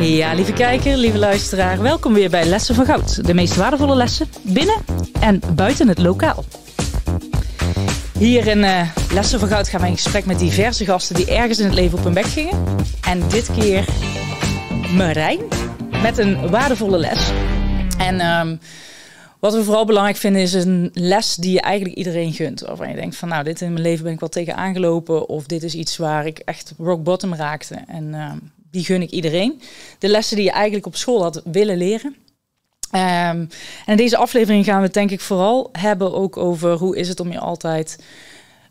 Ja, lieve kijker, lieve luisteraar, welkom weer bij Lessen van Goud. De meest waardevolle lessen binnen en buiten het lokaal. Hier in uh, Lessen van Goud gaan wij in gesprek met diverse gasten die ergens in het leven op hun bek gingen. En dit keer Marijn met een waardevolle les. En um, wat we vooral belangrijk vinden is een les die je eigenlijk iedereen gunt. Waarvan je denkt van nou, dit in mijn leven ben ik wel tegen aangelopen. Of dit is iets waar ik echt rock bottom raakte. En uh, die gun ik iedereen. De lessen die je eigenlijk op school had willen leren. Um, en in deze aflevering gaan we denk ik vooral hebben ook over hoe is het om je altijd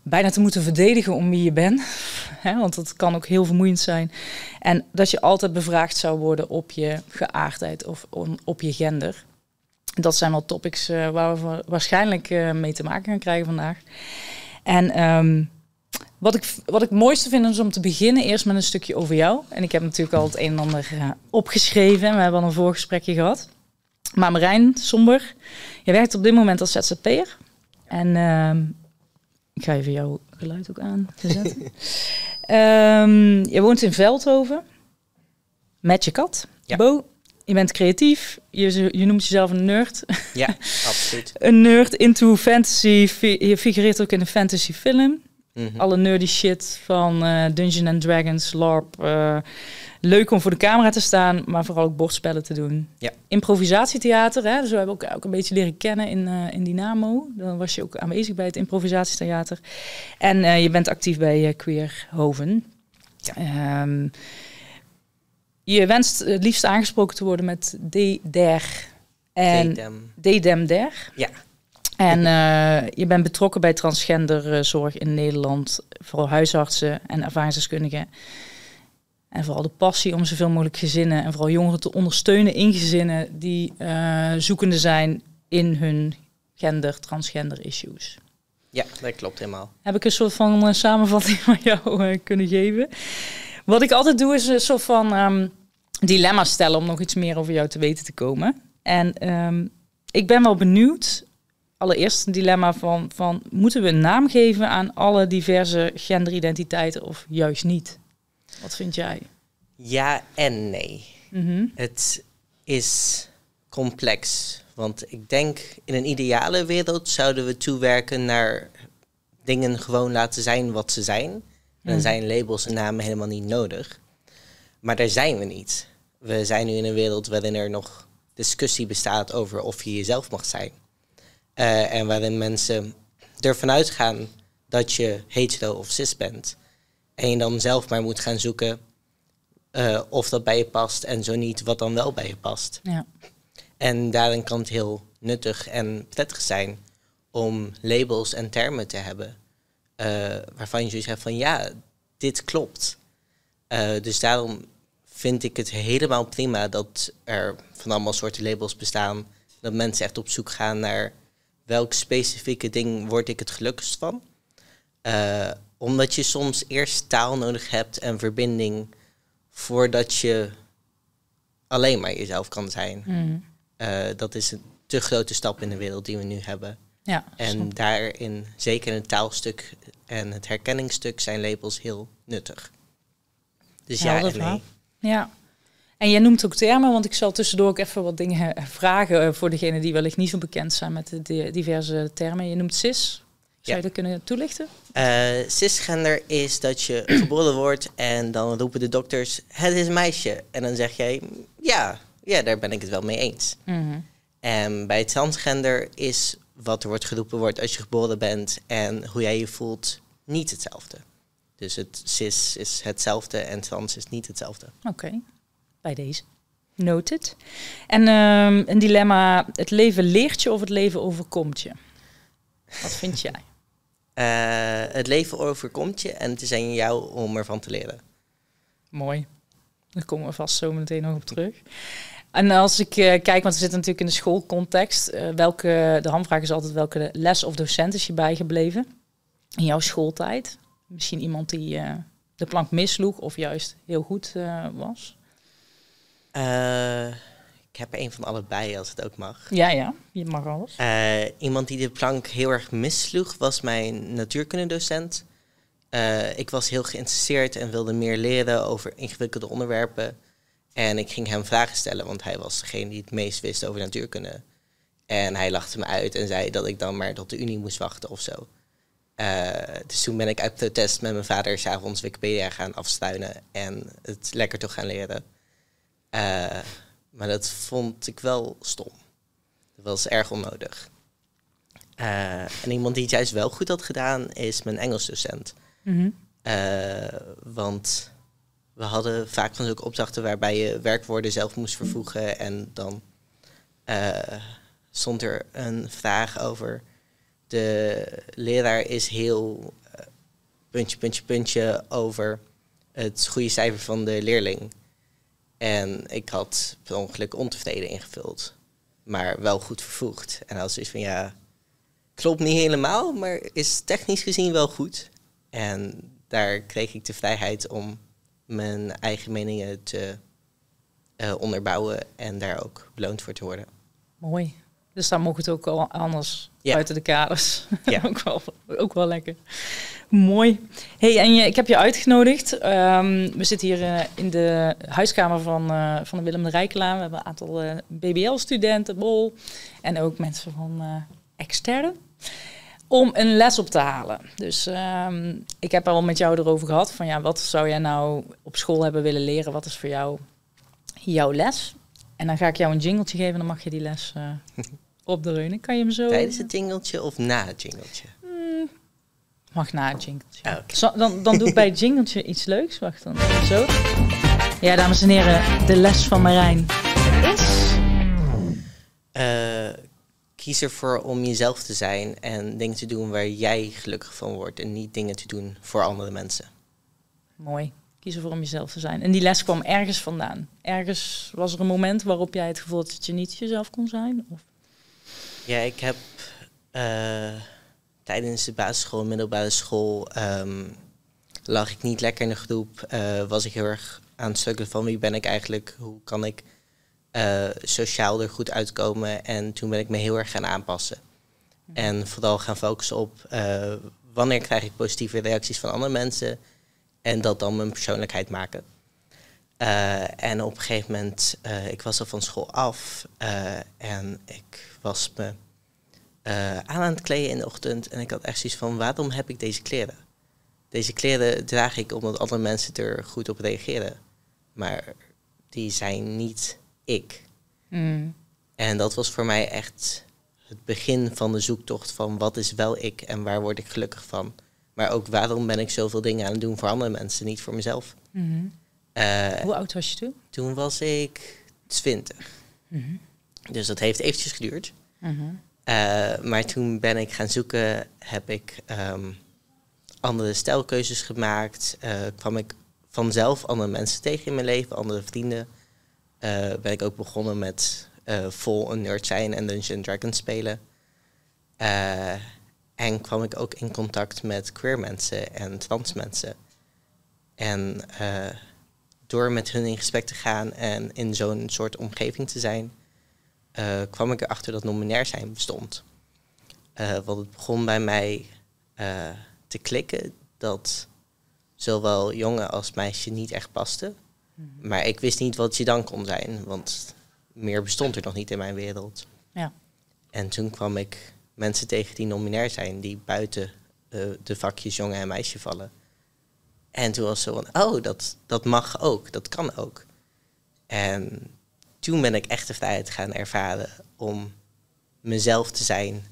bijna te moeten verdedigen om wie je bent. want dat kan ook heel vermoeiend zijn. En dat je altijd bevraagd zou worden op je geaardheid of op je gender. Dat zijn wel topics uh, waar we waarschijnlijk uh, mee te maken gaan krijgen vandaag. En um, wat, ik, wat ik het mooiste vind is om te beginnen eerst met een stukje over jou. En ik heb natuurlijk al het een en ander uh, opgeschreven. We hebben al een voorgesprekje gehad. Maar Marijn Somber, je werkt op dit moment als ZZP'er. En ehm, ik ga even jouw geluid ook aan zetten. um, je woont in Veldhoven met je kat, ja. Bo. Je bent creatief, je, je noemt jezelf een nerd. Ja, absoluut. een nerd into fantasy. Je figureert ook in een fantasy film. Mm -hmm. Alle nerdy shit van uh, Dungeons and Dragons, LARP. Uh, leuk om voor de camera te staan, maar vooral ook bordspellen te doen. Ja. Improvisatietheater, hè? dus we hebben ook, ook een beetje leren kennen in, uh, in Dynamo. Dan was je ook aanwezig bij het improvisatietheater. En je bent actief bij Queer Hoven. Ja. Um, je wenst het liefst aangesproken te worden met D-der en D-dem-der. Ja. En uh, je bent betrokken bij transgenderzorg in Nederland, vooral huisartsen en ervaringsdeskundigen. En vooral de passie om zoveel mogelijk gezinnen en vooral jongeren te ondersteunen in gezinnen die uh, zoekende zijn in hun gender, transgender issues. Ja, dat klopt helemaal. Heb ik een soort van samenvatting van jou uh, kunnen geven. Wat ik altijd doe is een soort van um, dilemma stellen om nog iets meer over jou te weten te komen. En um, ik ben wel benieuwd, allereerst een dilemma van, van moeten we een naam geven aan alle diverse genderidentiteiten of juist niet? Wat vind jij? Ja en nee. Mm -hmm. Het is complex. Want ik denk in een ideale wereld zouden we toewerken naar dingen gewoon laten zijn wat ze zijn. En dan Mhm. zijn labels en namen helemaal niet nodig. Maar daar zijn we niet. We zijn nu in een wereld waarin er nog discussie bestaat over of je jezelf mag zijn. Uh, en waarin mensen ervan uitgaan dat je hetero of cis bent. En je dan zelf maar moet gaan zoeken uh, of dat bij je past en zo niet, wat dan wel bij je past. Ja. En daarin kan het heel nuttig en prettig zijn om labels en termen te hebben. Uh, waarvan je zoiets hebt van ja, dit klopt. Uh, dus daarom vind ik het helemaal prima dat er van allemaal soorten labels bestaan. Dat mensen echt op zoek gaan naar welk specifieke ding word ik het gelukkigst van. Uh, omdat je soms eerst taal nodig hebt en verbinding voordat je alleen maar jezelf kan zijn. Mm. Uh, dat is een te grote stap in de wereld die we nu hebben. Ja, en snap. daarin, zeker in het taalstuk en het herkenningsstuk, zijn labels heel nuttig. Dus ja, Helder en nee. Ja. En jij noemt ook termen, want ik zal tussendoor ook even wat dingen eh, vragen voor degenen die wellicht niet zo bekend zijn met de di- diverse termen. Je noemt cis. Zou je dat kunnen toelichten? Uh, cisgender is dat je geboren wordt en dan roepen de dokters, het is een meisje. En dan zeg jij, ja, ja, daar ben ik het wel mee eens. Mhm. En bij transgender is wat er wordt geroepen wordt als je geboren bent en hoe jij je voelt niet hetzelfde. Dus het cis is hetzelfde en trans is niet hetzelfde. Oké, bij deze. Noted. En um, een dilemma, het leven leert je of het leven overkomt je? Wat vind jij? Uh, het leven overkomt je en het is aan jou om ervan te leren. Mooi. Daar komen we vast zo meteen nog op terug. En als ik uh, kijk, want we zitten natuurlijk in de schoolcontext. Uh, welke, de handvraag is altijd welke les of docent is je bijgebleven in jouw schooltijd? Misschien iemand die de plank misloeg of juist heel goed was? Uh, ik heb een van allebei, als het ook mag. Ja, ja, je mag alles. Uh, iemand die de plank heel erg missloeg was mijn natuurkundedocent. Uh, ik was heel geïnteresseerd en wilde meer leren over ingewikkelde onderwerpen. En ik ging hem vragen stellen, want hij was degene die het meest wist over natuurkunde. En hij lachte me uit en zei dat ik dan maar tot de Unie moest wachten of zo. Uh, dus toen ben ik uit protest met mijn vader s'avonds Wikipedia gaan afstuinen en het lekker toch gaan leren. Uh, maar dat vond ik wel stom. Dat was erg onnodig. Uh, en iemand die het juist wel goed had gedaan is mijn Engelsdocent. Mm want we hadden vaak van zulke opdrachten waarbij je werkwoorden zelf moest vervoegen. En dan stond er een vraag over de leraar is heel puntje, puntje, puntje over het goede cijfer van de leerling. En ik had per ongeluk ontevreden ingevuld, maar wel goed vervoegd. En als is van ja, klopt niet helemaal, maar is technisch gezien wel goed. En daar kreeg ik de vrijheid om mijn eigen meningen te uh, onderbouwen en daar ook beloond voor te worden. Mooi. Dus daar mocht het ook al anders buiten de kaders. Ja. ook, wel, ook wel lekker. Mooi. Hey, en je, ik heb je uitgenodigd. Um, we zitten hier uh, in de huiskamer van, uh, van de Willem de Rijkelaar. We hebben een aantal uh, BBL-studenten, bol. En ook mensen van externe. Om een les op te halen. Dus um, ik heb al met jou erover gehad. Van ja, wat zou jij nou op school hebben willen leren? Wat is voor jou jouw les? En dan ga ik jou een jingeltje geven. Dan mag je die les op de reunen. Kan je hem zo... Tijdens het jingeltje of na het jingeltje? Mag na het. Ah, zo, dan, dan doe ik bij het jingeltje iets leuks. Wacht dan. Zo. Ja, dames en heren. De les van Marijn is... Uh, kies ervoor om jezelf te zijn en dingen te doen waar jij gelukkig van wordt. En niet dingen te doen voor andere mensen. Mooi. Kies ervoor om jezelf te zijn. En die les kwam ergens vandaan. Ergens was er een moment waarop jij het gevoel had dat je niet jezelf kon zijn? Of? Ja, ik heb uh, tijdens de basisschool en middelbare school um, lag ik niet lekker in de groep. Uh, was ik heel erg aan het stukken van wie ben ik eigenlijk, hoe kan ik uh, sociaal er goed uitkomen. En toen ben ik me heel erg gaan aanpassen. En vooral gaan focussen op wanneer krijg ik positieve reacties van andere mensen. En dat dan mijn persoonlijkheid maken. en op een gegeven moment, ik was al van school af en ik was me uh, aan aan het kleden in de ochtend. En ik had echt zoiets van, waarom heb ik deze kleren? Deze kleren draag ik omdat andere mensen er goed op reageren. Maar die zijn niet ik. Mm. En dat was voor mij echt het begin van de zoektocht van wat is wel ik en waar word ik gelukkig van. Maar ook waarom ben ik zoveel dingen aan het doen voor andere mensen, niet voor mezelf. Mm uh, Hoe oud was je toen? Toen was ik twintig. Mm dus dat heeft eventjes geduurd. Mhm. Eh, maar toen ben ik gaan zoeken, heb ik um, andere stijlkeuzes gemaakt. Uh, kwam ik vanzelf andere mensen tegen in mijn leven, andere vrienden. Uh, ben ik ook begonnen met vol een nerd zijn en Dungeons Dragons spelen. en kwam ik ook in contact met queer mensen en trans mensen. En door met hun in gesprek te gaan en in zo'n soort omgeving te zijn, uh, kwam ik erachter dat nominair zijn bestond. Uh, want het begon bij mij uh, te klikken dat zowel jongen als meisje niet echt paste. Mhm. Maar ik wist niet wat je dan kon zijn, want meer bestond er nog niet in mijn wereld. Ja. En toen kwam ik mensen tegen die nominair zijn, die buiten de vakjes jongen en meisje vallen. En toen was zo van, oh, dat, dat mag ook, dat kan ook. En toen ben ik echt de vrijheid gaan ervaren om mezelf te zijn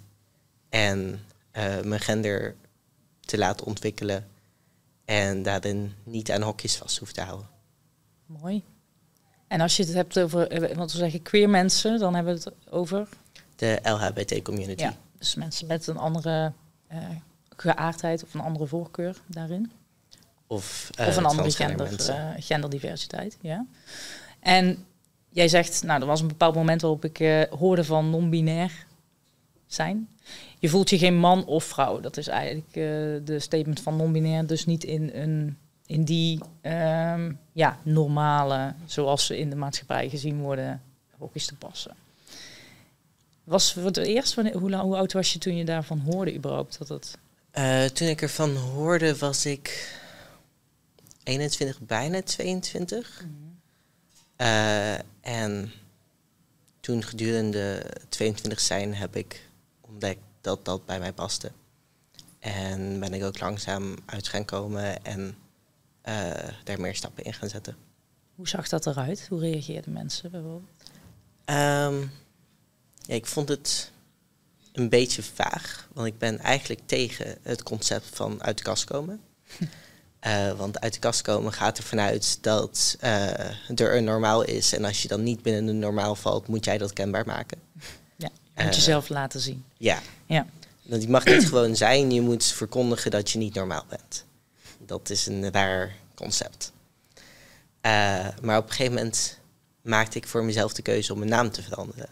en uh, mijn gender te laten ontwikkelen en daarin niet aan hokjes vast hoef te houden. Mooi. En als je het hebt over, eh, wat we zeggen, queer mensen, dan hebben we het over? De LHBT-community. Ja, dus mensen met een andere uh, geaardheid of een andere voorkeur daarin. Of, of een andere gender, genderdiversiteit, ja. En jij zegt, nou, er was een bepaald moment waarop ik uh, hoorde van non-binair zijn. Je voelt je geen man of vrouw. Dat is eigenlijk uh, de statement van non-binair. Dus niet in, een, in die um, ja, normale, zoals ze in de maatschappij gezien worden, ook eens te passen. Was voor het eerst, hoe, hoe oud was je toen je daarvan hoorde überhaupt? Dat het... Uh, toen ik ervan hoorde was ik 21, bijna 22. Mm Eh, en toen gedurende 22 zijn heb ik ontdekt dat dat bij mij paste. En ben ik ook langzaam uit gaan komen en uh, daar meer stappen in gaan zetten. Hoe zag dat eruit? Hoe reageerden mensen bijvoorbeeld? Um, ja, ik vond het een beetje vaag, want ik ben eigenlijk tegen het concept van uit de kast komen. Uh, want uit de kast komen gaat er vanuit dat uh, er een normaal is. En als je dan niet binnen de normaal valt, moet jij dat kenbaar maken. Ja, je moet uh, jezelf laten zien. Ja. ja. Want je mag niet gewoon zijn, je moet verkondigen dat je niet normaal bent. Dat is een raar concept. maar op een gegeven moment maakte ik voor mezelf de keuze om mijn naam te veranderen.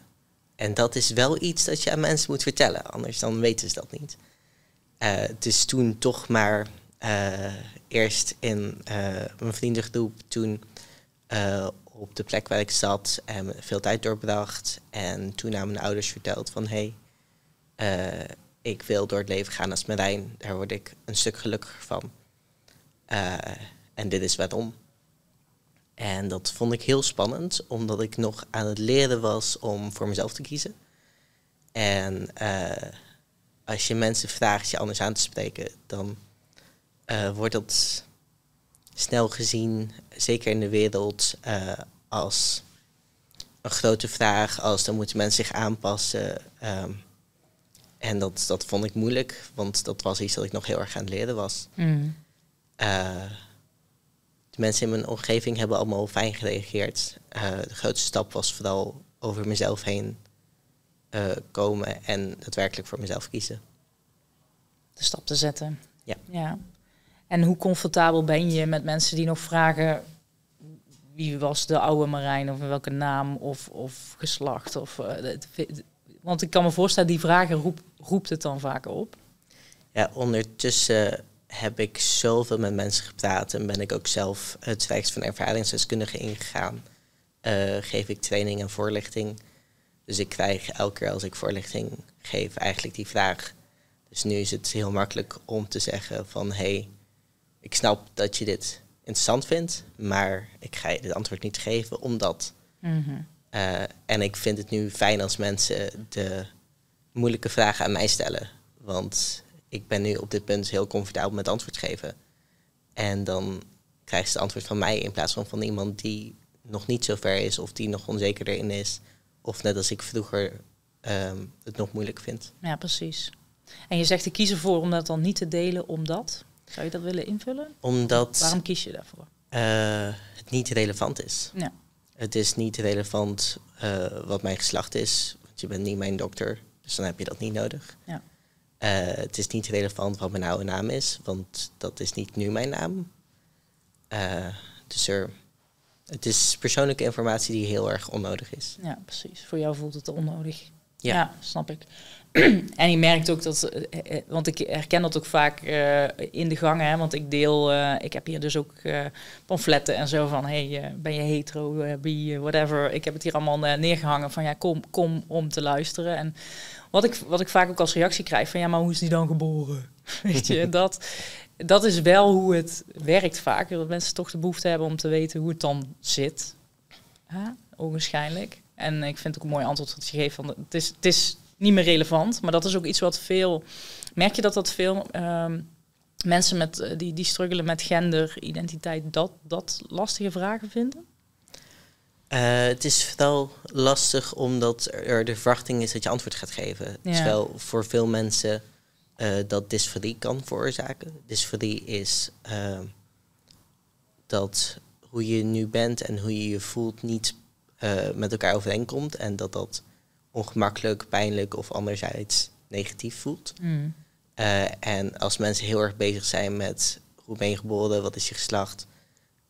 En dat is wel iets dat je aan mensen moet vertellen, anders dan weten ze dat niet. dus toen toch maar uh, eerst in uh, mijn vriendengroep, toen uh, op de plek waar ik zat en veel tijd doorbracht. En toen aan mijn ouders verteld van hé, hey, ik wil door het leven gaan als Marijn. Daar word ik een stuk gelukkiger van. en dit is waarom. En dat vond ik heel spannend, omdat ik nog aan het leren was om voor mezelf te kiezen. En als je mensen vraagt je anders aan te spreken, dan uh, wordt dat snel gezien, zeker in de wereld, uh, als een grote vraag. Als dan moeten mensen zich aanpassen. Um, en dat, dat vond ik moeilijk, want dat was iets dat ik nog heel erg aan het leren was. Mm. Uh, de mensen in mijn omgeving hebben allemaal fijn gereageerd. de grootste stap was vooral over mezelf heen komen en daadwerkelijk voor mezelf kiezen. De stap te zetten. Ja. ja. En hoe comfortabel ben je met mensen die nog vragen wie was de oude Marijn of welke naam of, of geslacht? Of, uh, want ik kan me voorstellen, die vragen roep, roept het dan vaker op. Ja, ondertussen heb ik zoveel met mensen gepraat en ben ik ook zelf het traject van ervaringsdeskundige ingegaan. Uh, geef ik training en voorlichting. Dus ik krijg elke keer als ik voorlichting geef eigenlijk die vraag. Dus nu is het heel makkelijk om te zeggen van hé, hey, ik snap dat je dit interessant vindt, maar ik ga je dit antwoord niet geven omdat. Mm en ik vind het nu fijn als mensen de moeilijke vragen aan mij stellen. Want ik ben nu op dit punt heel comfortabel met antwoord geven. En dan krijg ze het antwoord van mij in plaats van van iemand die nog niet zo ver is of die nog onzeker erin is. Of net als ik vroeger um, het nog moeilijk vind. Ja, precies. En je zegt ik kies ervoor om dat dan niet te delen omdat? Zou je dat willen invullen? Omdat. Waarom kies je daarvoor? Uh, het niet relevant is. Ja. Het is niet relevant uh, wat mijn geslacht is, want je bent niet mijn dokter, dus dan heb je dat niet nodig. Ja. Uh, het is niet relevant wat mijn oude naam is, want dat is niet nu mijn naam. dus er, het is persoonlijke informatie die heel erg onnodig is. Ja, precies. Voor jou voelt het onnodig. Ja, ja snap ik. en je merkt ook dat, uh, want ik herken dat ook vaak uh, in de gangen, want ik deel, uh, ik heb hier dus ook pamfletten en zo van, hey, ben je hetero, bi, whatever. Ik heb het hier allemaal neergehangen van, ja, kom, kom om te luisteren. En wat ik, wat ik vaak ook als reactie krijg van, ja, maar hoe is die dan geboren? Weet je, dat, dat is wel hoe het werkt vaak. Dat mensen toch de behoefte hebben om te weten hoe het dan zit. Huh? Ogenschijnlijk. En ik vind het ook een mooi antwoord dat je geeft van, het is, het is niet meer relevant. Maar dat is ook iets wat veel. Merk je dat dat veel ehm, mensen met, eh, die, die struggelen met gender, identiteit, dat, dat lastige vragen vinden? Uh, het is vooral lastig omdat er de verwachting is dat je antwoord gaat geven. Ja. Terwijl voor veel mensen uh, dat dysforie kan veroorzaken. Dysforie is uh, dat hoe je nu bent en hoe je je voelt niet met elkaar overeenkomt. En dat dat ongemakkelijk, pijnlijk of anderzijds negatief voelt. Mm. Uh, en als mensen heel erg bezig zijn met hoe ben je geboren, wat is je geslacht,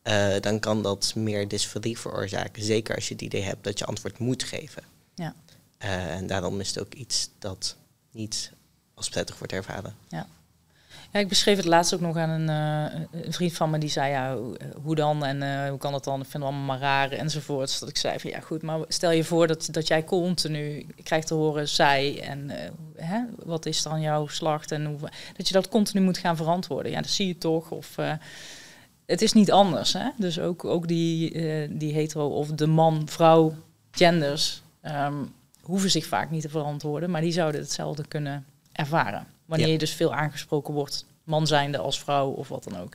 uh, dan kan dat meer dysforie veroorzaken. Zeker als je het idee hebt dat je antwoord moet geven. Ja. Uh, en daarom is het ook iets dat niet als prettig wordt ervaren. Ja. Ja, ik beschreef het laatst ook nog aan een, uh, een vriend van me die zei, ja, hoe dan en uh, hoe kan dat dan? Ik vind het allemaal maar raar enzovoort. Dat ik zei van, ja goed, maar stel je voor dat, dat jij continu krijgt te horen zij en hè, wat is dan jouw slacht en hoe, dat je dat continu moet gaan verantwoorden. Ja, dat zie je toch. Of, het is niet anders. Hè? Dus ook, ook die, eh, die hetero of de man-vrouw genders ehm, hoeven zich vaak niet te verantwoorden, maar die zouden hetzelfde kunnen ervaren. Wanneer Ja. je dus veel aangesproken wordt, man zijnde als vrouw of wat dan ook.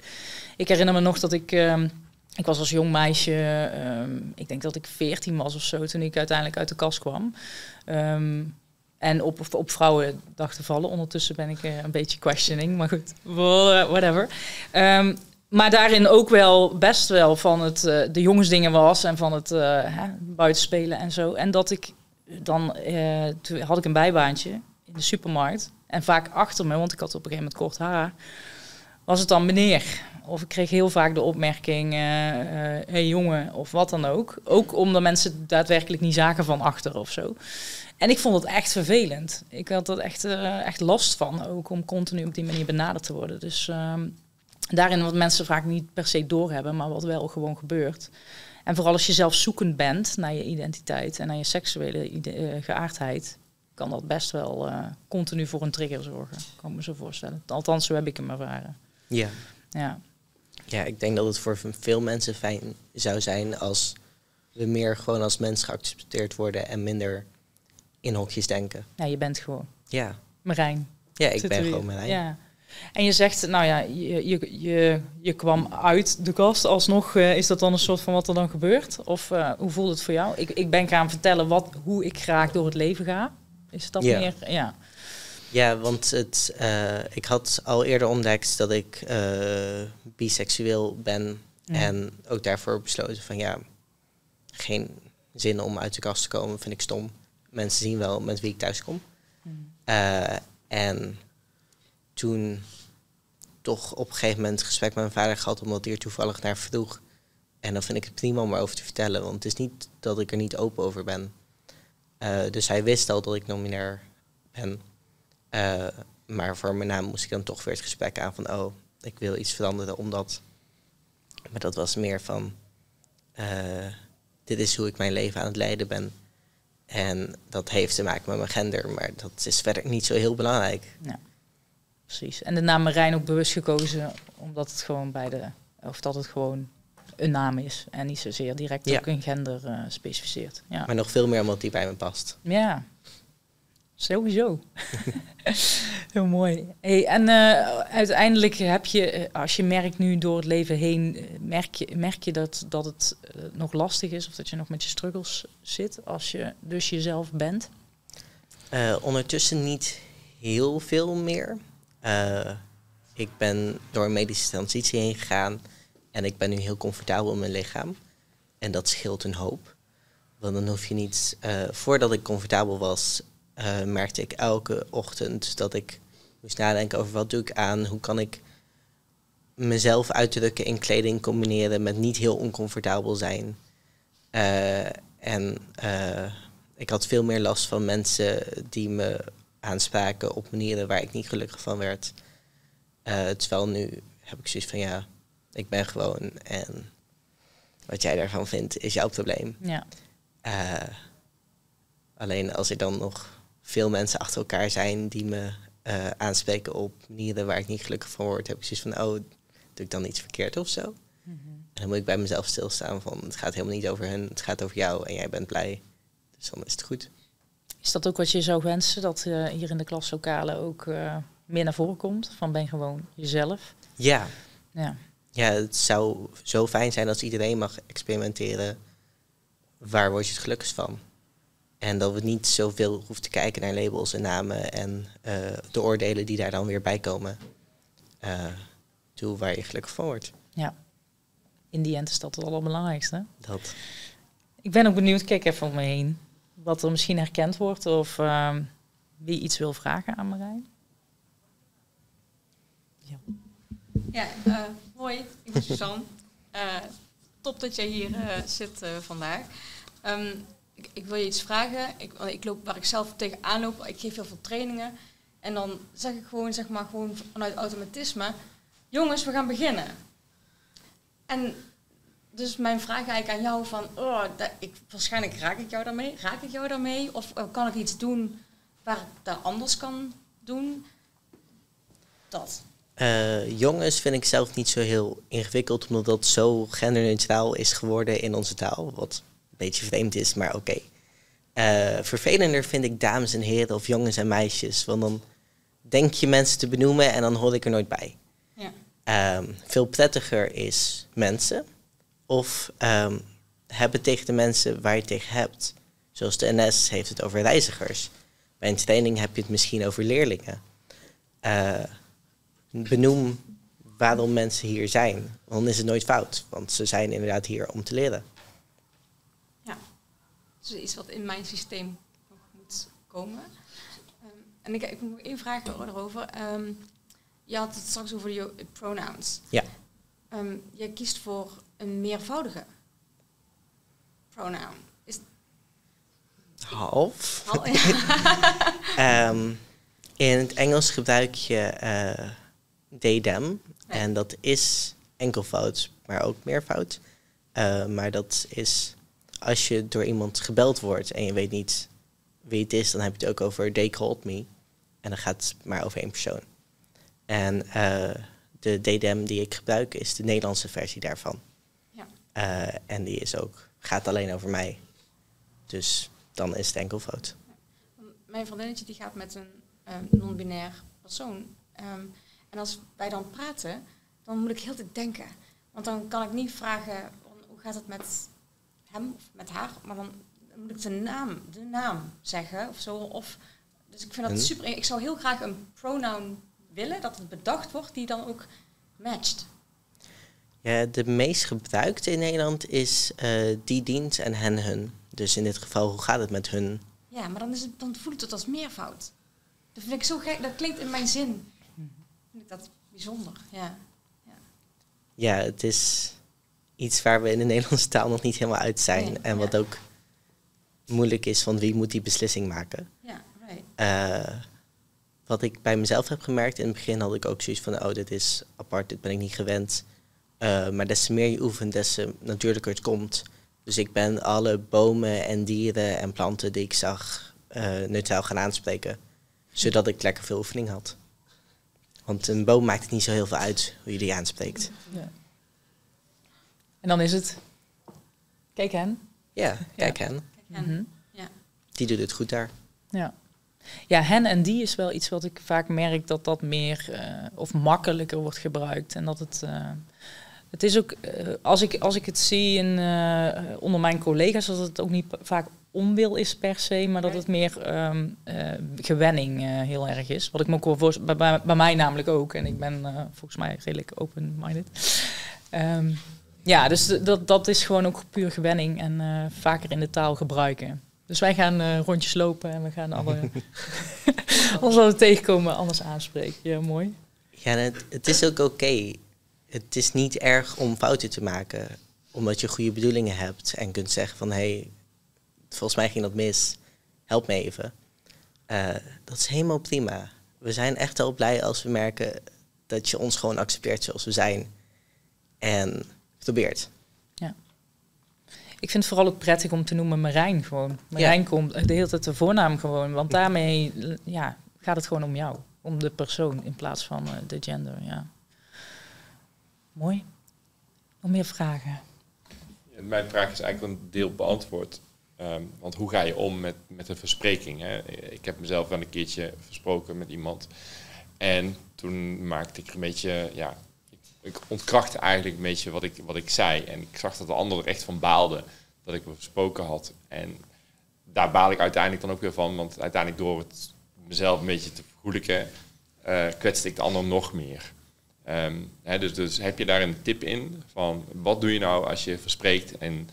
Ik herinner me nog dat ik, ehm, ik was als jong meisje, ehm, ik denk dat ik 14 was of zo, toen ik uiteindelijk uit de kast kwam. Ehm, en op, op, op vrouwen dacht te vallen. Ondertussen ben ik eh, een beetje questioning, maar goed, whatever. Maar daarin ook wel best wel van het eh, de jongensdingen was en van het eh hè, buitenspelen en zo. En dat ik dan, toen had ik een bijbaantje in de supermarkt. En vaak achter me, want ik had op een gegeven moment kort haar, was het dan meneer. Of ik kreeg heel vaak de opmerking, eh eh, hey jongen, of wat dan ook. Ook omdat mensen daadwerkelijk niet zagen van achter of zo. En ik vond het echt vervelend. Ik had er echt, eh, echt last van, ook om continu op die manier benaderd te worden. Dus ehm, daarin wat mensen vaak niet per se doorhebben, maar wat wel gewoon gebeurt. En vooral als je zelf zoekend bent naar je identiteit en naar je seksuele geaardheid, kan dat best wel eh, continu voor een trigger zorgen. Kan ik me zo voorstellen. Althans, zo heb ik hem ervaren. Ja. Ja, ja, ik denk dat het voor veel mensen fijn zou zijn als we meer gewoon als mens geaccepteerd worden en minder in hokjes denken. ja je bent gewoon Ja, Marijn. ja ik ben gewoon weer. mijn Ja. En je zegt, nou ja, je, je, je, je kwam uit de kast alsnog. eh, is dat dan een soort van wat er dan gebeurt? Of eh, hoe voelt het voor jou? Ik, ik ben gaan vertellen wat, hoe ik graag door het leven ga. Is dat Ja. meer? Ja. Ja, want het, eh, ik had al eerder ontdekt dat ik eh, biseksueel ben. Ja. En ook daarvoor besloten van ja, geen zin om uit de kast te komen, vind ik stom. Mensen zien wel met wie ik thuis kom. Mm. Eh, en toen toch op een gegeven moment gesprek met mijn vader gehad, omdat hij er toevallig naar vroeg. En dan vind ik het prima om erover te vertellen, want het is niet dat ik er niet open over ben. Eh, dus hij wist al dat ik nominair ben. Eh, maar voor mijn naam moest ik dan toch weer het gesprek aan van, oh, ik wil iets veranderen omdat. Maar dat was meer van, eh, dit is hoe ik mijn leven aan het leiden ben. En dat heeft te maken met mijn gender, maar dat is verder niet zo heel belangrijk. Precies. En de naam Marijn ook bewust gekozen, omdat het gewoon bij de, of dat het gewoon een naam is en niet zozeer direct Ja. ook een gender eh, specificeert. Ja. Maar nog veel meer omdat die bij me past. Ja, sowieso. Heel mooi. Hey, en eh, uiteindelijk heb je, eh, als je merkt nu door het leven heen, merk je, merk je dat, dat het nog lastig is of dat je nog met je struggles zit als je dus jezelf bent? Ondertussen niet heel veel meer. Ik ben door een medische transitie heen gegaan en ik ben nu heel comfortabel in mijn lichaam. En dat scheelt een hoop. Want dan hoef je niet. eh, voordat ik comfortabel was, eh, merkte ik elke ochtend dat ik moest nadenken over wat doe ik aan, hoe kan ik mezelf uitdrukken in kleding combineren met niet heel oncomfortabel zijn. Eh, en ik had veel meer last van mensen die me aanspraken op manieren waar ik niet gelukkig van werd. Terwijl nu heb ik zoiets van ja, ik ben gewoon en wat jij daarvan vindt is jouw probleem. Ja, Eh, alleen als er dan nog veel mensen achter elkaar zijn die me eh, aanspreken op manieren waar ik niet gelukkig van word, heb ik zoiets van, oh, doe ik dan iets verkeerd of zo? En dan moet ik bij mezelf stilstaan van, het gaat helemaal niet over hen, het gaat over jou en jij bent blij. Dus dan is het goed. is dat ook wat je zou wensen, dat eh, hier in de klaslokalen ook meer naar voren komt? Van ben gewoon jezelf? Ja, Ja, ja, het zou zo fijn zijn als iedereen mag experimenteren. Waar word je het gelukkigst van? En dat we niet zoveel hoeven te kijken naar labels en namen en eh, de oordelen die daar dan weer bij komen. Eh, doe waar je gelukkig van wordt. ja. In die end is dat het allerbelangrijkste. Dat. Ik ben ook benieuwd, kijk even om me heen, wat er misschien herkend wordt of ehm, wie iets wil vragen aan Marijn. Ja, eh, hoi, ik ben Suzanne. Eh, top dat jij hier eh, zit vandaag. Ehm, ik, wil je iets vragen. Ik, ik loop waar ik zelf tegenaan loop. Ik geef heel veel trainingen. En dan zeg ik gewoon, zeg maar, gewoon vanuit automatisme: Jongens, we gaan beginnen. En dus mijn vraag eigenlijk aan jou: van, oh, dat, ik, waarschijnlijk raak ik jou daarmee. Raak ik jou daarmee? Of kan ik iets doen waar ik dat anders kan doen? Dat. Eh, jongens vind ik zelf niet zo heel ingewikkeld, omdat dat zo genderneutraal is geworden in onze taal. Wat een beetje vreemd is, maar oké. Eh, vervelender vind ik dames en heren of jongens en meisjes. Want dan denk je mensen te benoemen en dan hoor ik er nooit bij. Ja. Ehm, veel prettiger is mensen. Of ehm, hebben tegen de mensen waar je het tegen hebt. Zoals de NS heeft het over reizigers. Bij een training heb je het misschien over leerlingen. Eh, benoem waarom mensen hier zijn. Dan is het nooit fout, want ze zijn inderdaad hier om te leren. Ja. Dus iets wat in mijn systeem nog moet komen. Ehm, en ik, ik moet nog één vraag erover. Ehm, je had het straks over je pronouns. Ja. Ehm, je kiest voor een meervoudige pronoun. Is Half. ja. In het Engels gebruik je eh they, them. Ja. En dat is enkelvoud, maar ook meervoud. Eh, maar dat is als je door iemand gebeld wordt en je weet niet wie het is, dan heb je het ook over they called me. En dan gaat het maar over één persoon. En eh, de them die ik gebruik is de Nederlandse versie daarvan. Ja. Eh, en die is ook, gaat alleen over mij. Dus dan is het enkelvoud. Mijn vriendinnetje die gaat met een non-binair persoon. Ehm, en als wij dan praten, dan moet ik heel te denken. Want dan kan ik niet vragen, hoe gaat het met hem of met haar? Maar dan moet ik de naam, de naam zeggen of zo. Of, dus ik vind dat En? super. Ik zou heel graag een pronoun willen, dat het bedacht wordt, die dan ook matcht. Ja, de meest gebruikte in Nederland is eh, die dient en hen hun. Dus in dit geval, hoe gaat het met hun? Ja, maar dan, is het, dan voelt het als meervoud. Dat vind ik zo gek. Dat klinkt in mijn zin. Vind ik dat bijzonder, ja. Ja, het is iets waar we in de Nederlandse taal nog niet helemaal uit zijn. Nee, en wat ja. ook moeilijk is van wie moet die beslissing maken. Ja, right. Eh, wat ik bij mezelf heb gemerkt, in het begin had ik ook zoiets van, oh, dit is apart, dit ben ik niet gewend. Eh, maar des te meer je oefent, des te natuurlijker het komt. Dus ik ben alle bomen en dieren en planten die ik zag eh, neutraal gaan aanspreken. Zodat ik lekker veel oefening had. Want een boom maakt het niet zo heel veel uit hoe je die aanspreekt. Ja. En dan is het. Kijk hen. Ja, kijk hen. Kijk, en- Mhm. ja. Die doet het goed daar. Ja. Ja, hen en die is wel iets wat ik vaak merk dat dat meer eh, of makkelijker wordt gebruikt. En dat het. eh, het is ook, eh, als, ik, als ik het zie in, eh, onder mijn collega's, dat het ook niet p- vaak onwil is per se, maar dat het meer ehm, eh, gewenning eh, heel erg is. Wat ik me ook wel voorst- bij, bij, bij mij namelijk ook. En ik ben eh, volgens mij redelijk open-minded. Ehm, ja, dus dat, dat is gewoon ook puur gewenning en eh, vaker in de taal gebruiken. Dus wij gaan eh, rondjes lopen en we gaan alle, als we tegenkomen, anders aanspreken. Ja, mooi. Ja, het, het is ook oké. Het is niet erg om fouten te maken. Omdat je goede bedoelingen hebt en kunt zeggen van... hé, hey, volgens mij ging dat mis. Help me even. Eh, dat is helemaal prima. We zijn echt wel blij als we merken dat je ons gewoon accepteert zoals we zijn. En probeert. Ik vind het vooral ook prettig om te noemen Marijn gewoon. Marijn komt de hele tijd de voornaam gewoon. Want daarmee ja, gaat het gewoon om jou. Om de persoon in plaats van eh, de gender. Ja. Mooi. Nog meer vragen? Ja, Mijn vraag is eigenlijk een deel beantwoord. Ehm, want hoe ga je om met, met een verspreking? Hè? Ik heb mezelf wel een keertje versproken met iemand. En toen maakte ik een beetje, ja, ik, ontkrachtte eigenlijk een beetje wat ik, wat ik zei. En ik zag dat de ander er echt van baalde dat ik me versproken had. En daar baal ik uiteindelijk dan ook weer van, want uiteindelijk door het mezelf een beetje te vergoelijken, eh kwetste ik de ander nog meer. Ehm, hè, dus, dus heb je daar een tip in van wat doe je nou als je verspreekt en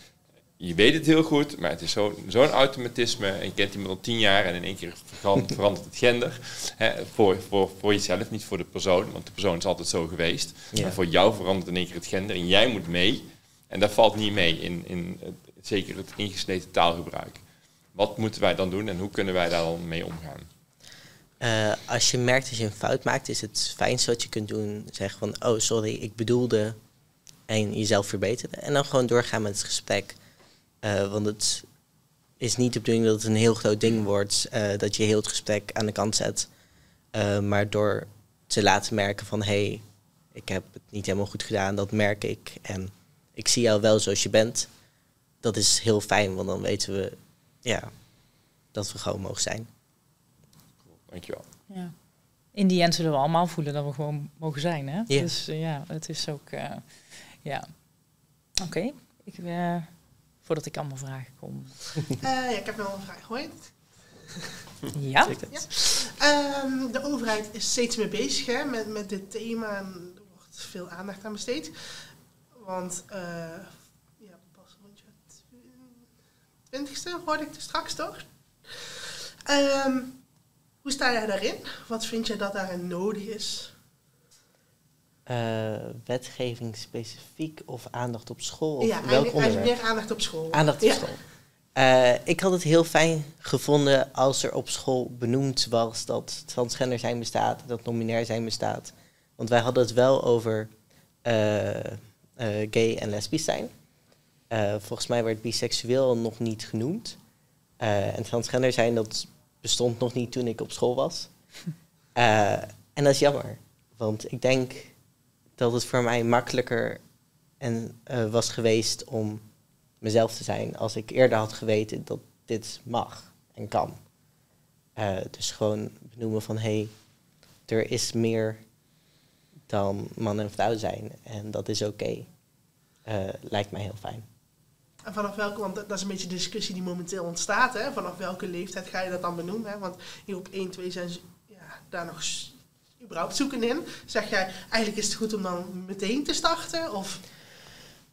je weet het heel goed, maar het is zo- zo'n automatisme en je kent iemand al tien jaar en in één keer veran- verandert het gender. Hè, voor, voor, voor jezelf, niet voor de persoon, want de persoon is altijd zo geweest. Ja. Maar voor jou verandert in één keer het gender en jij moet mee. En dat valt niet mee in, in het- zeker het ingesleten taalgebruik. Wat moeten wij dan doen en hoe kunnen wij daar dan mee omgaan? Eh, als je merkt dat je een fout maakt, is het fijnste wat je kunt doen zeggen van, oh sorry, ik bedoelde en jezelf verbeteren. En dan gewoon doorgaan met het gesprek. Eh, want het is niet de bedoeling dat het een heel groot ding wordt, eh, dat je heel het gesprek aan de kant zet. Eh, maar door te laten merken van hé, hey, ik heb het niet helemaal goed gedaan, dat merk ik. En ik zie jou wel zoals je bent. Dat is heel fijn, want dan weten we ja, dat we gewoon mogen zijn. Cool, dankjewel. Ja. In die end zullen we allemaal voelen dat we gewoon mogen zijn. Hè? Dus ja, het is ook. eh, ja. Oké. Ik, eh, voordat ik allemaal vragen kom. Eh, ja, ik heb nog een vraag. Hoor? Ja. Ja. Ehm, de overheid is steeds meer bezig hè, met, met dit thema en er wordt veel aandacht aan besteed. Want eh, ja, pas rond je twintigste hoorde ik er straks toch? Ehm, hoe sta jij daarin? Wat vind je dat daarin nodig is? Eh, wetgeving specifiek of aandacht op school? Of ja, welk eigenlijk, onderwerp? eigenlijk meer aandacht op school. Aandacht op Ja. school. Eh, ik had het heel fijn gevonden als er op school benoemd was dat transgender zijn bestaat, dat nominair zijn bestaat. Want wij hadden het wel over eh, eh, gay en lesbisch zijn. Eh, volgens mij werd biseksueel nog niet genoemd. Eh, en transgender zijn, dat bestond nog niet toen ik op school was. Eh, en dat is jammer, want ik denk dat het voor mij makkelijker en, eh, was geweest om mezelf te zijn als ik eerder had geweten dat dit mag en kan. Eh, dus gewoon benoemen van hé, hey, er is meer dan man en vrouw zijn en dat is oké. Eh, lijkt mij heel fijn. En vanaf welke, want dat is een beetje de discussie die momenteel ontstaat, hè? vanaf welke leeftijd ga je dat dan benoemen? Hè? Want hier op 1, 2 zijn ze ja, daar nog überhaupt zoeken in. Zeg jij, eigenlijk is het goed om dan meteen te starten? Of,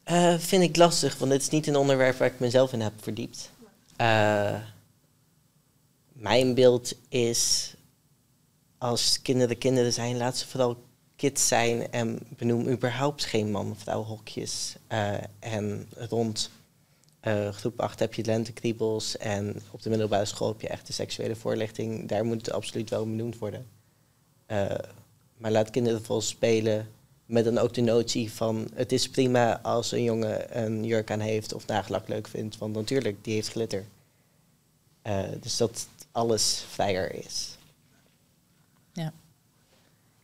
Eh, vind ik lastig, want dit is niet een onderwerp waar ik mezelf in heb verdiept. Eh, mijn beeld is, als kinderen kinderen zijn, laat ze vooral kids zijn en benoem überhaupt geen man-vrouw hokjes. Eh, en rond groep 8 heb je lentekriebels en op de middelbare school heb je echte seksuele voorlichting. Daar moet het absoluut wel benoemd worden. Eh, maar laat kinderen vol spelen met dan ook de notie van het is prima als een jongen een jurk aan heeft of nagellak leuk vindt. Want natuurlijk, die heeft glitter. Eh, dus dat alles vrijer is.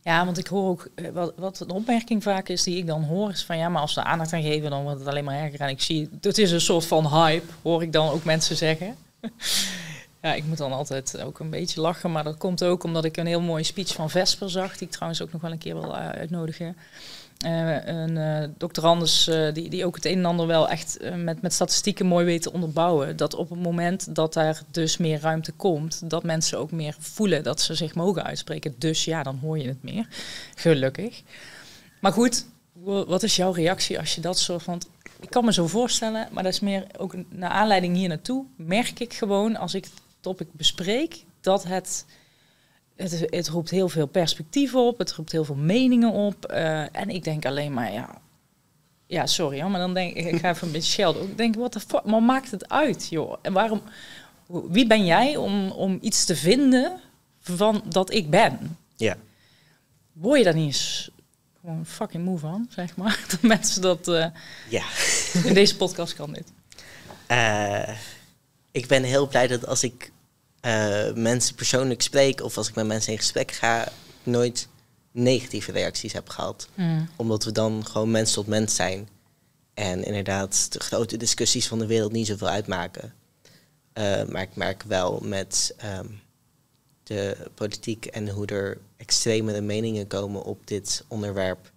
Ja, want ik hoor ook, eh, wat, wat een opmerking vaak is die ik dan hoor, is van ja, maar als we aandacht aan geven, dan wordt het alleen maar erger. En ik zie, het is een soort van hype, hoor ik dan ook mensen zeggen. Ja, ik moet dan altijd ook een beetje lachen, maar dat komt ook omdat ik een heel mooie speech van Vesper zag, die ik trouwens ook nog wel een keer wil eh, uitnodigen. Eh, een eh doctorandus die, die ook het een en ander wel echt met, met statistieken mooi weet te onderbouwen. Dat op het moment dat daar dus meer ruimte komt, dat mensen ook meer voelen dat ze zich mogen uitspreken. Dus ja, dan hoor je het meer. Gelukkig. Maar goed, wa- wat is jouw reactie als je dat soort van... Ik kan me zo voorstellen, maar dat is meer ook naar aanleiding hier naartoe. Merk ik gewoon als ik topic bespreek, dat het... Het, het roept heel veel perspectief op, het roept heel veel meningen op. eh, en ik denk alleen maar, ja, ja, sorry hoor, maar dan denk ik, ik ga even een beetje schelden. Ik denk, wat de fuck, maar maakt het uit, joh? En waarom, wie ben jij om, om iets te vinden van dat ik ben? Ja. Word je daar niet eens gewoon fucking moe van, zeg maar? Dat mensen dat, eh, Ja. in deze podcast kan dit. Eh, ik ben heel blij dat als ik eh, mensen persoonlijk spreek of als ik met mensen in gesprek ga, nooit negatieve reacties heb gehad. Omdat we dan gewoon mens tot mens zijn. En inderdaad de grote discussies van de wereld niet zoveel uitmaken. Eh, maar ik merk wel met ehm, de politiek en hoe er extremere meningen komen op dit onderwerp,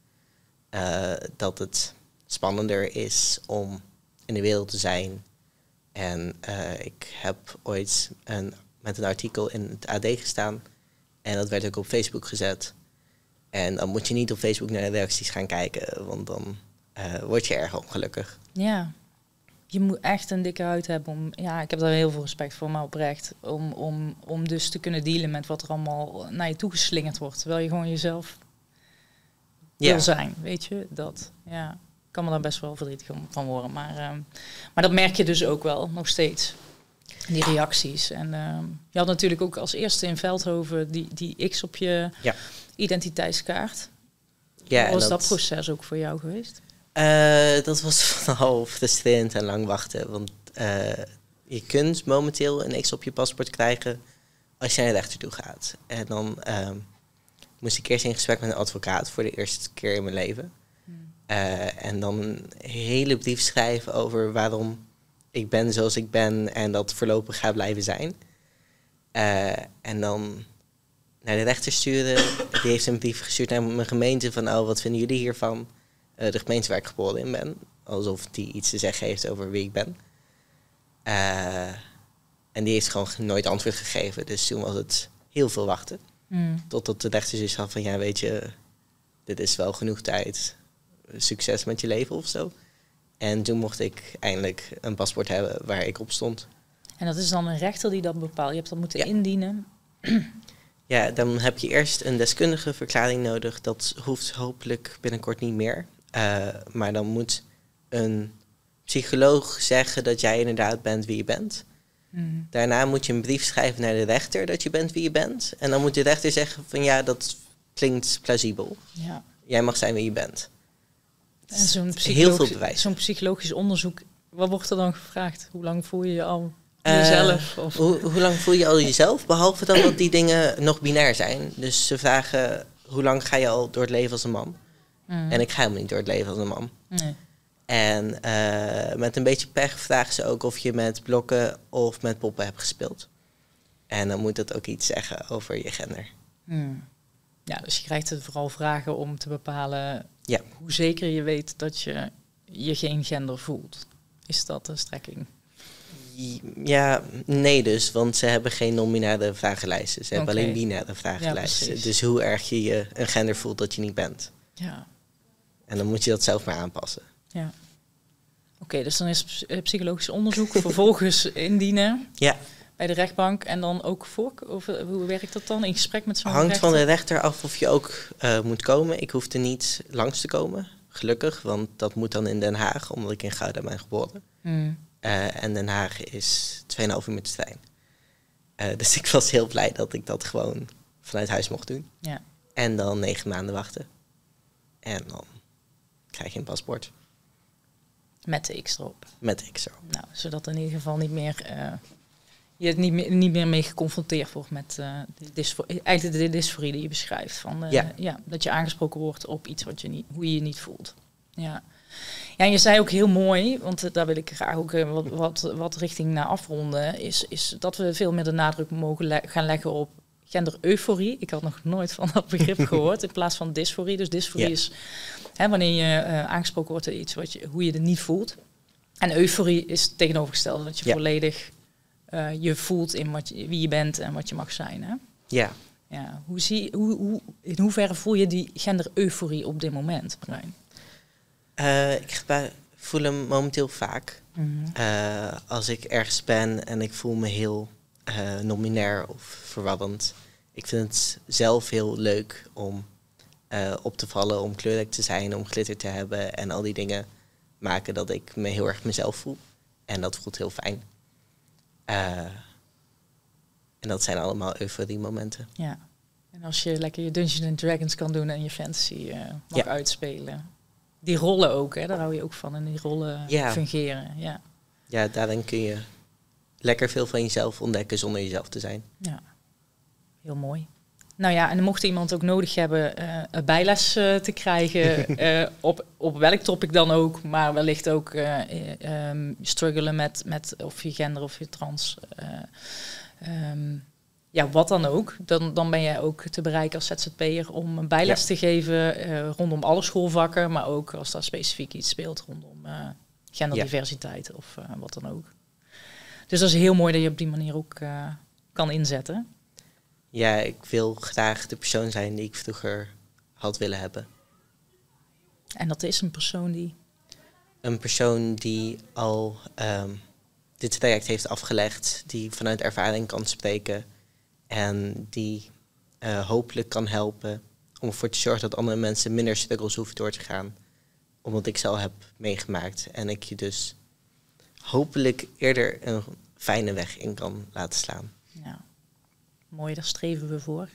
eh, dat het spannender is om in de wereld te zijn. En eh, ik heb ooit een, met een artikel in het AD gestaan. En dat werd ook op Facebook gezet. En dan moet je niet op Facebook naar de reacties gaan kijken, want dan eh, word je erg ongelukkig. Ja. Je moet echt een dikke huid hebben om... Ja, ik heb daar heel veel respect voor, maar oprecht. Om, om, om dus te kunnen dealen met wat er allemaal naar je toe geslingerd wordt. Terwijl je gewoon jezelf Ja, wil zijn, weet je. Dat, ja. Ik kan me daar best wel verdrietig van worden. Maar, ehm, maar dat merk je dus ook wel, nog steeds. Die reacties. En ehm, je had natuurlijk ook als eerste in Veldhoven die, die X op je Ja. identiteitskaart. ja Hoe was dat, proces ook voor jou geweest? Eh, dat was vooral frustrerend en lang wachten. Want eh, je kunt momenteel een X op je paspoort krijgen als je naar de rechter toe gaat. En dan ehm, moest ik eerst in gesprek met een advocaat voor de eerste keer in mijn leven. Eh, en dan een hele brief schrijven over waarom ik ben zoals ik ben en dat voorlopig ga blijven zijn. Eh, en dan naar de rechter sturen. Die heeft een brief gestuurd naar mijn gemeente van, oh, wat vinden jullie hiervan? Eh, de gemeente waar ik geboren in ben. Alsof die iets te zeggen heeft over wie ik ben. En die heeft gewoon nooit antwoord gegeven. Dus toen was het heel veel wachten. Mm. Totdat de rechter dus had van, ja, weet je, dit is wel genoeg tijd. Succes met je leven of zo. En toen mocht ik eindelijk een paspoort hebben waar ik op stond. En dat is dan een rechter die dat bepaalt. Je hebt dat moeten Ja. indienen. Ja, dan heb je eerst een deskundige verklaring nodig. Dat hoeft hopelijk binnenkort niet meer. Eh, maar dan moet een psycholoog zeggen dat jij inderdaad bent wie je bent. Mm. Daarna moet je een brief schrijven naar de rechter dat je bent wie je bent. En dan moet de rechter zeggen van ja, dat klinkt plausibel. Ja. Jij mag zijn wie je bent. En zo'n Heel psychologisch, veel bewijs. zo'n psychologisch onderzoek, wat wordt er dan gevraagd? Hoe lang voel je je al Eh, jezelf? Of, Hoe, hoe lang voel je al jezelf? Behalve dan dat die dingen nog binair zijn. Dus ze vragen hoe lang ga je al door het leven als een man? Mm. En ik ga helemaal niet door het leven als een man. Nee. En eh, met een beetje pech vragen ze ook of je met blokken of met poppen hebt gespeeld. En dan moet dat ook iets zeggen over je gender. Mm. Ja, dus je krijgt er vooral vragen om te bepalen Ja. hoe zeker je weet dat je je geen gender voelt. Is dat de strekking? Ja, nee dus, want ze hebben geen nominale vragenlijsten. Ze hebben alleen binaire vragenlijsten. dus hoe erg je je een gender voelt dat je niet bent. Ja. En dan moet je dat zelf maar aanpassen. ja. Oké, dus dan is eh, psychologisch onderzoek vervolgens indienen Ja, bij de rechtbank en dan ook voor, of eh, hoe werkt dat dan in gesprek met zo'n hangt van de rechter? af of je ook eh, moet komen. Ik hoefde niet langs te komen, gelukkig, want dat moet dan in Den Haag, omdat ik in Gouda ben geboren. Mm. Eh, en Den Haag is 2,5 uur met de trein. Eh, dus ik was heel blij dat ik dat gewoon vanuit huis mocht doen. Ja. En dan negen maanden wachten. En dan krijg je een paspoort Met de X erop. met de X erop. Nou, zodat in ieder geval niet meer, je het niet meer, niet meer mee geconfronteerd wordt met eh, de dysfo- eigenlijk de dysforie die je beschrijft. Van, eh, Ja. ja. dat je aangesproken wordt op iets wat je niet, hoe je je niet voelt. Ja. Ja, en je zei ook heel mooi, want eh, daar wil ik graag ook wat, wat, wat richting naar afronden, is, is dat we veel meer de nadruk mogen le- gaan leggen op gender-euforie. Ik had nog nooit van dat begrip gehoord, in plaats van dysforie. Dus dysforie Ja. is hè, wanneer je aangesproken wordt door iets wat je, hoe je het niet voelt. En euforie is het tegenovergestelde, dat je Ja. volledig eh, je voelt in wat je, wie je bent en wat je mag zijn. Hè? Ja, Ja, hoe zie, hoe, hoe, in hoeverre voel je die gender-euforie op dit moment, Marijn? eh, ik voel hem momenteel vaak. Mhm. Eh, als ik ergens ben en ik voel me heel nominair of verwarrend. Ik vind het zelf heel leuk om op te vallen, om kleurrijk te zijn, om glitter te hebben. En al die dingen maken dat ik me heel erg mezelf voel. En dat voelt heel fijn. Eh, en dat zijn allemaal euforie momenten. Ja. En als je lekker je Dungeons and Dragons kan doen en je fantasy eh, mag Ja. uitspelen. Die rollen ook, hè? daar hou je ook van. En die rollen Ja. fungeren. Ja. Ja, daarin kun je lekker veel van jezelf ontdekken zonder jezelf te zijn. ja, heel mooi. Nou ja, en mocht iemand ook nodig hebben eh, een bijles eh, te krijgen, eh, op, op welk topic dan ook, maar wellicht ook ehm, struggelen met, met of je gender of je trans, eh, ehm, ja, wat dan ook, dan, dan ben jij ook te bereiken als ZZP'er om een bijles Ja. te geven rondom alle schoolvakken, maar ook als daar specifiek iets speelt rondom genderdiversiteit of wat dan ook. Dus dat is heel mooi dat je op die manier ook kan inzetten. Ja, ik wil graag de persoon zijn die ik vroeger had willen hebben. En dat is een persoon die. Een persoon die al ehm, dit traject heeft afgelegd, die vanuit ervaring kan spreken en die eh, hopelijk kan helpen om ervoor te zorgen dat andere mensen minder struggles hoeven door te gaan. Omdat ik ze al heb meegemaakt en ik je dus hopelijk eerder een fijne weg in kan laten slaan. Ja, mooi, daar streven we voor.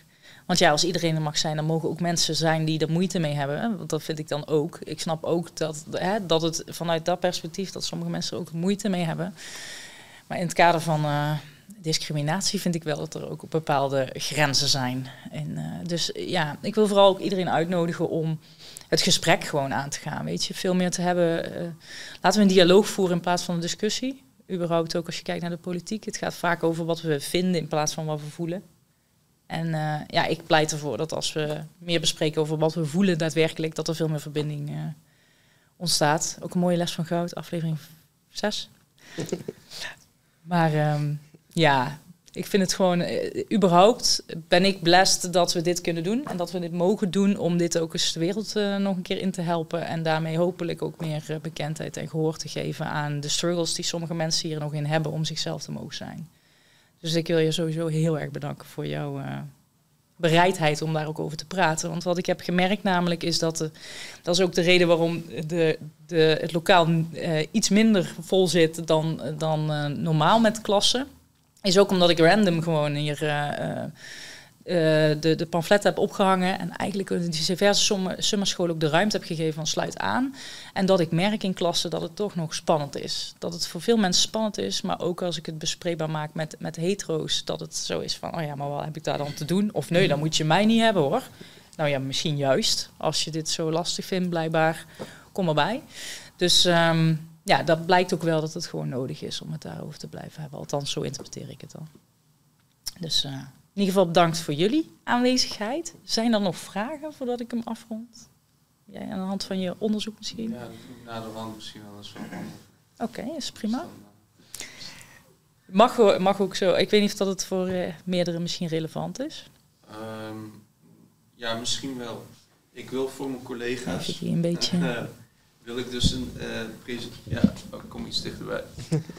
Want ja, als iedereen er mag zijn, dan mogen ook mensen zijn die er moeite mee hebben. Want dat vind ik dan ook. Ik snap ook dat, hè, dat het vanuit dat perspectief, dat sommige mensen ook moeite mee hebben. Maar in het kader van, eh, discriminatie vind ik wel dat er ook bepaalde grenzen zijn. En, uh, dus ja, ik wil vooral ook iedereen uitnodigen om het gesprek gewoon aan te gaan. Weet je, veel meer te hebben. Uh, laten we een dialoog voeren in plaats van een discussie. Überhaupt ook als je kijkt naar de politiek. Het gaat vaak over wat we vinden in plaats van wat we voelen. En uh, ja, ik pleit ervoor dat als we meer bespreken over wat we voelen daadwerkelijk, dat er veel meer verbinding ontstaat. Ook een mooie les van goud, aflevering 6. maar um, ja, ik vind het gewoon, uh, überhaupt ben ik blessed dat we dit kunnen doen. En dat we dit mogen doen om dit ook eens de wereld uh, nog een keer in te helpen. En daarmee hopelijk ook meer uh, bekendheid en gehoor te geven aan de struggles die sommige mensen hier nog in hebben om zichzelf te mogen zijn. Dus ik wil je sowieso heel erg bedanken voor jouw bereidheid om daar ook over te praten. Want wat ik heb gemerkt namelijk is dat, dat is ook de reden waarom de, de, het lokaal iets minder vol zit dan, dan normaal met klassen. Is ook omdat ik random gewoon hier uh, de, de pamflet heb opgehangen en eigenlijk die diverse summerscholen ook de ruimte heb gegeven van sluit aan. En dat ik merk in klassen dat het toch nog spannend is. Dat het voor veel mensen spannend is, maar ook als ik het bespreekbaar maak met, met hetero's, dat het zo is van, oh ja, maar wat heb ik daar dan te doen? Of nee, dan moet je mij niet hebben hoor. Nou ja, misschien juist, als je dit zo lastig vindt, blijkbaar, kom erbij. Dus um, ja, dat blijkt ook wel dat het gewoon nodig is om het daarover te blijven hebben. Althans, zo interpreteer ik het dan. Dus uh, in ieder geval bedankt voor jullie aanwezigheid. Zijn er nog vragen voordat ik hem afrond? Jij aan de hand van je onderzoek misschien? Ja, na de rand misschien wel eens. Oké, okay, is prima. Mag, mag ook zo. Ik weet niet of dat het voor uh, meerdere misschien relevant is. Um, ja, misschien wel. Ik wil voor mijn collega's. Even een beetje. Uh, wil ik dus een uh, presentatie. Ja, oh, kom iets dichterbij.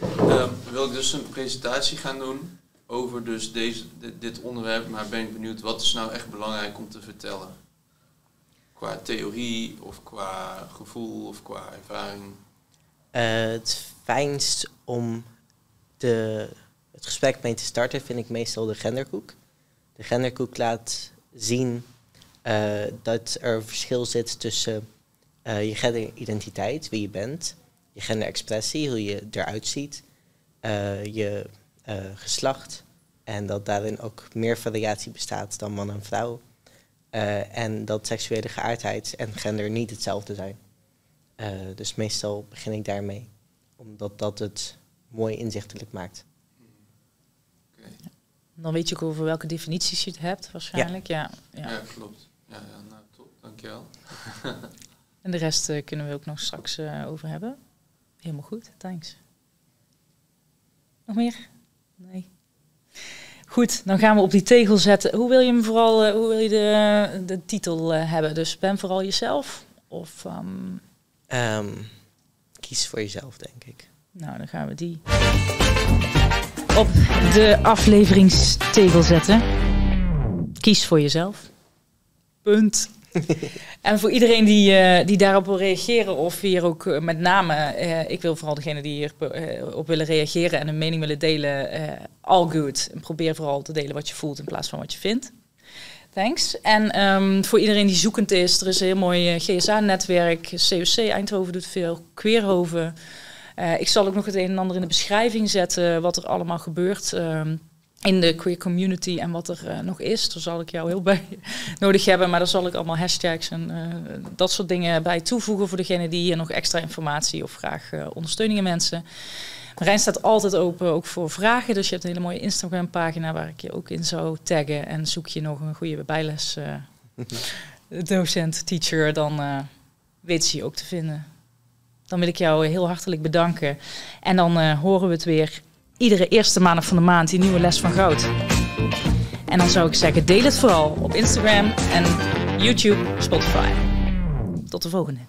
uh, wil ik dus een presentatie gaan doen over dus deze, dit onderwerp, maar ben ik benieuwd wat is nou echt belangrijk om te vertellen? Qua theorie of qua gevoel of qua ervaring? Uh, het fijnst om de, het gesprek mee te starten vind ik meestal de genderkoek. De genderkoek laat zien uh, dat er een verschil zit tussen uh, je genderidentiteit, wie je bent, je genderexpressie, hoe je eruit ziet, je uh, geslacht. En dat daarin ook meer variatie bestaat dan man en vrouw. Uh, en dat seksuele geaardheid en gender niet hetzelfde zijn. Uh, dus meestal begin ik daarmee, omdat dat het mooi inzichtelijk maakt. Okay. Dan weet je ook over welke definities je het hebt, waarschijnlijk. Ja, ja. ja. ja klopt. Ja, ja, nou top, dankjewel. en de rest uh, kunnen we ook nog straks over hebben. Helemaal goed, thanks. Nog meer? Nee. Goed, dan gaan we op die tegel zetten. Hoe wil je hem vooral, uh, hoe wil je de, de titel hebben? Dus ben vooral jezelf? Of, um... Um, kies voor jezelf, denk ik. Nou, dan gaan we die op de afleveringstegel zetten. Kies voor jezelf. Punt. en voor iedereen die, uh, die daarop wil reageren, of hier ook uh, met name, uh, ik wil vooral degene die hierop op willen reageren en een mening willen delen, all good. En probeer vooral te delen wat je voelt in plaats van wat je vindt. Thanks. En um, voor iedereen die zoekend is, er is een heel mooi GSA-netwerk. COC Eindhoven doet veel, Queerhoven. ik zal ook nog het een en ander in de beschrijving zetten wat er allemaal gebeurt. Um, in de queer community en wat er uh, nog is. Daar zal ik jou heel bij nodig hebben, maar daar zal ik allemaal hashtags en uh, dat soort dingen bij toevoegen voor degene die hier nog extra informatie of graag uh, ondersteuningen mensen. Marijn staat altijd open ook voor vragen, dus je hebt een hele mooie Instagram pagina waar ik je ook in zou taggen en zoek je nog een goede bijles docent, teacher, dan weet ze je ook te vinden. Dan wil ik jou heel hartelijk bedanken en dan horen we het weer iedere eerste maandag van de maand die nieuwe les van goud. En dan zou ik zeggen, deel het vooral op Instagram en YouTube, Spotify. Tot de volgende.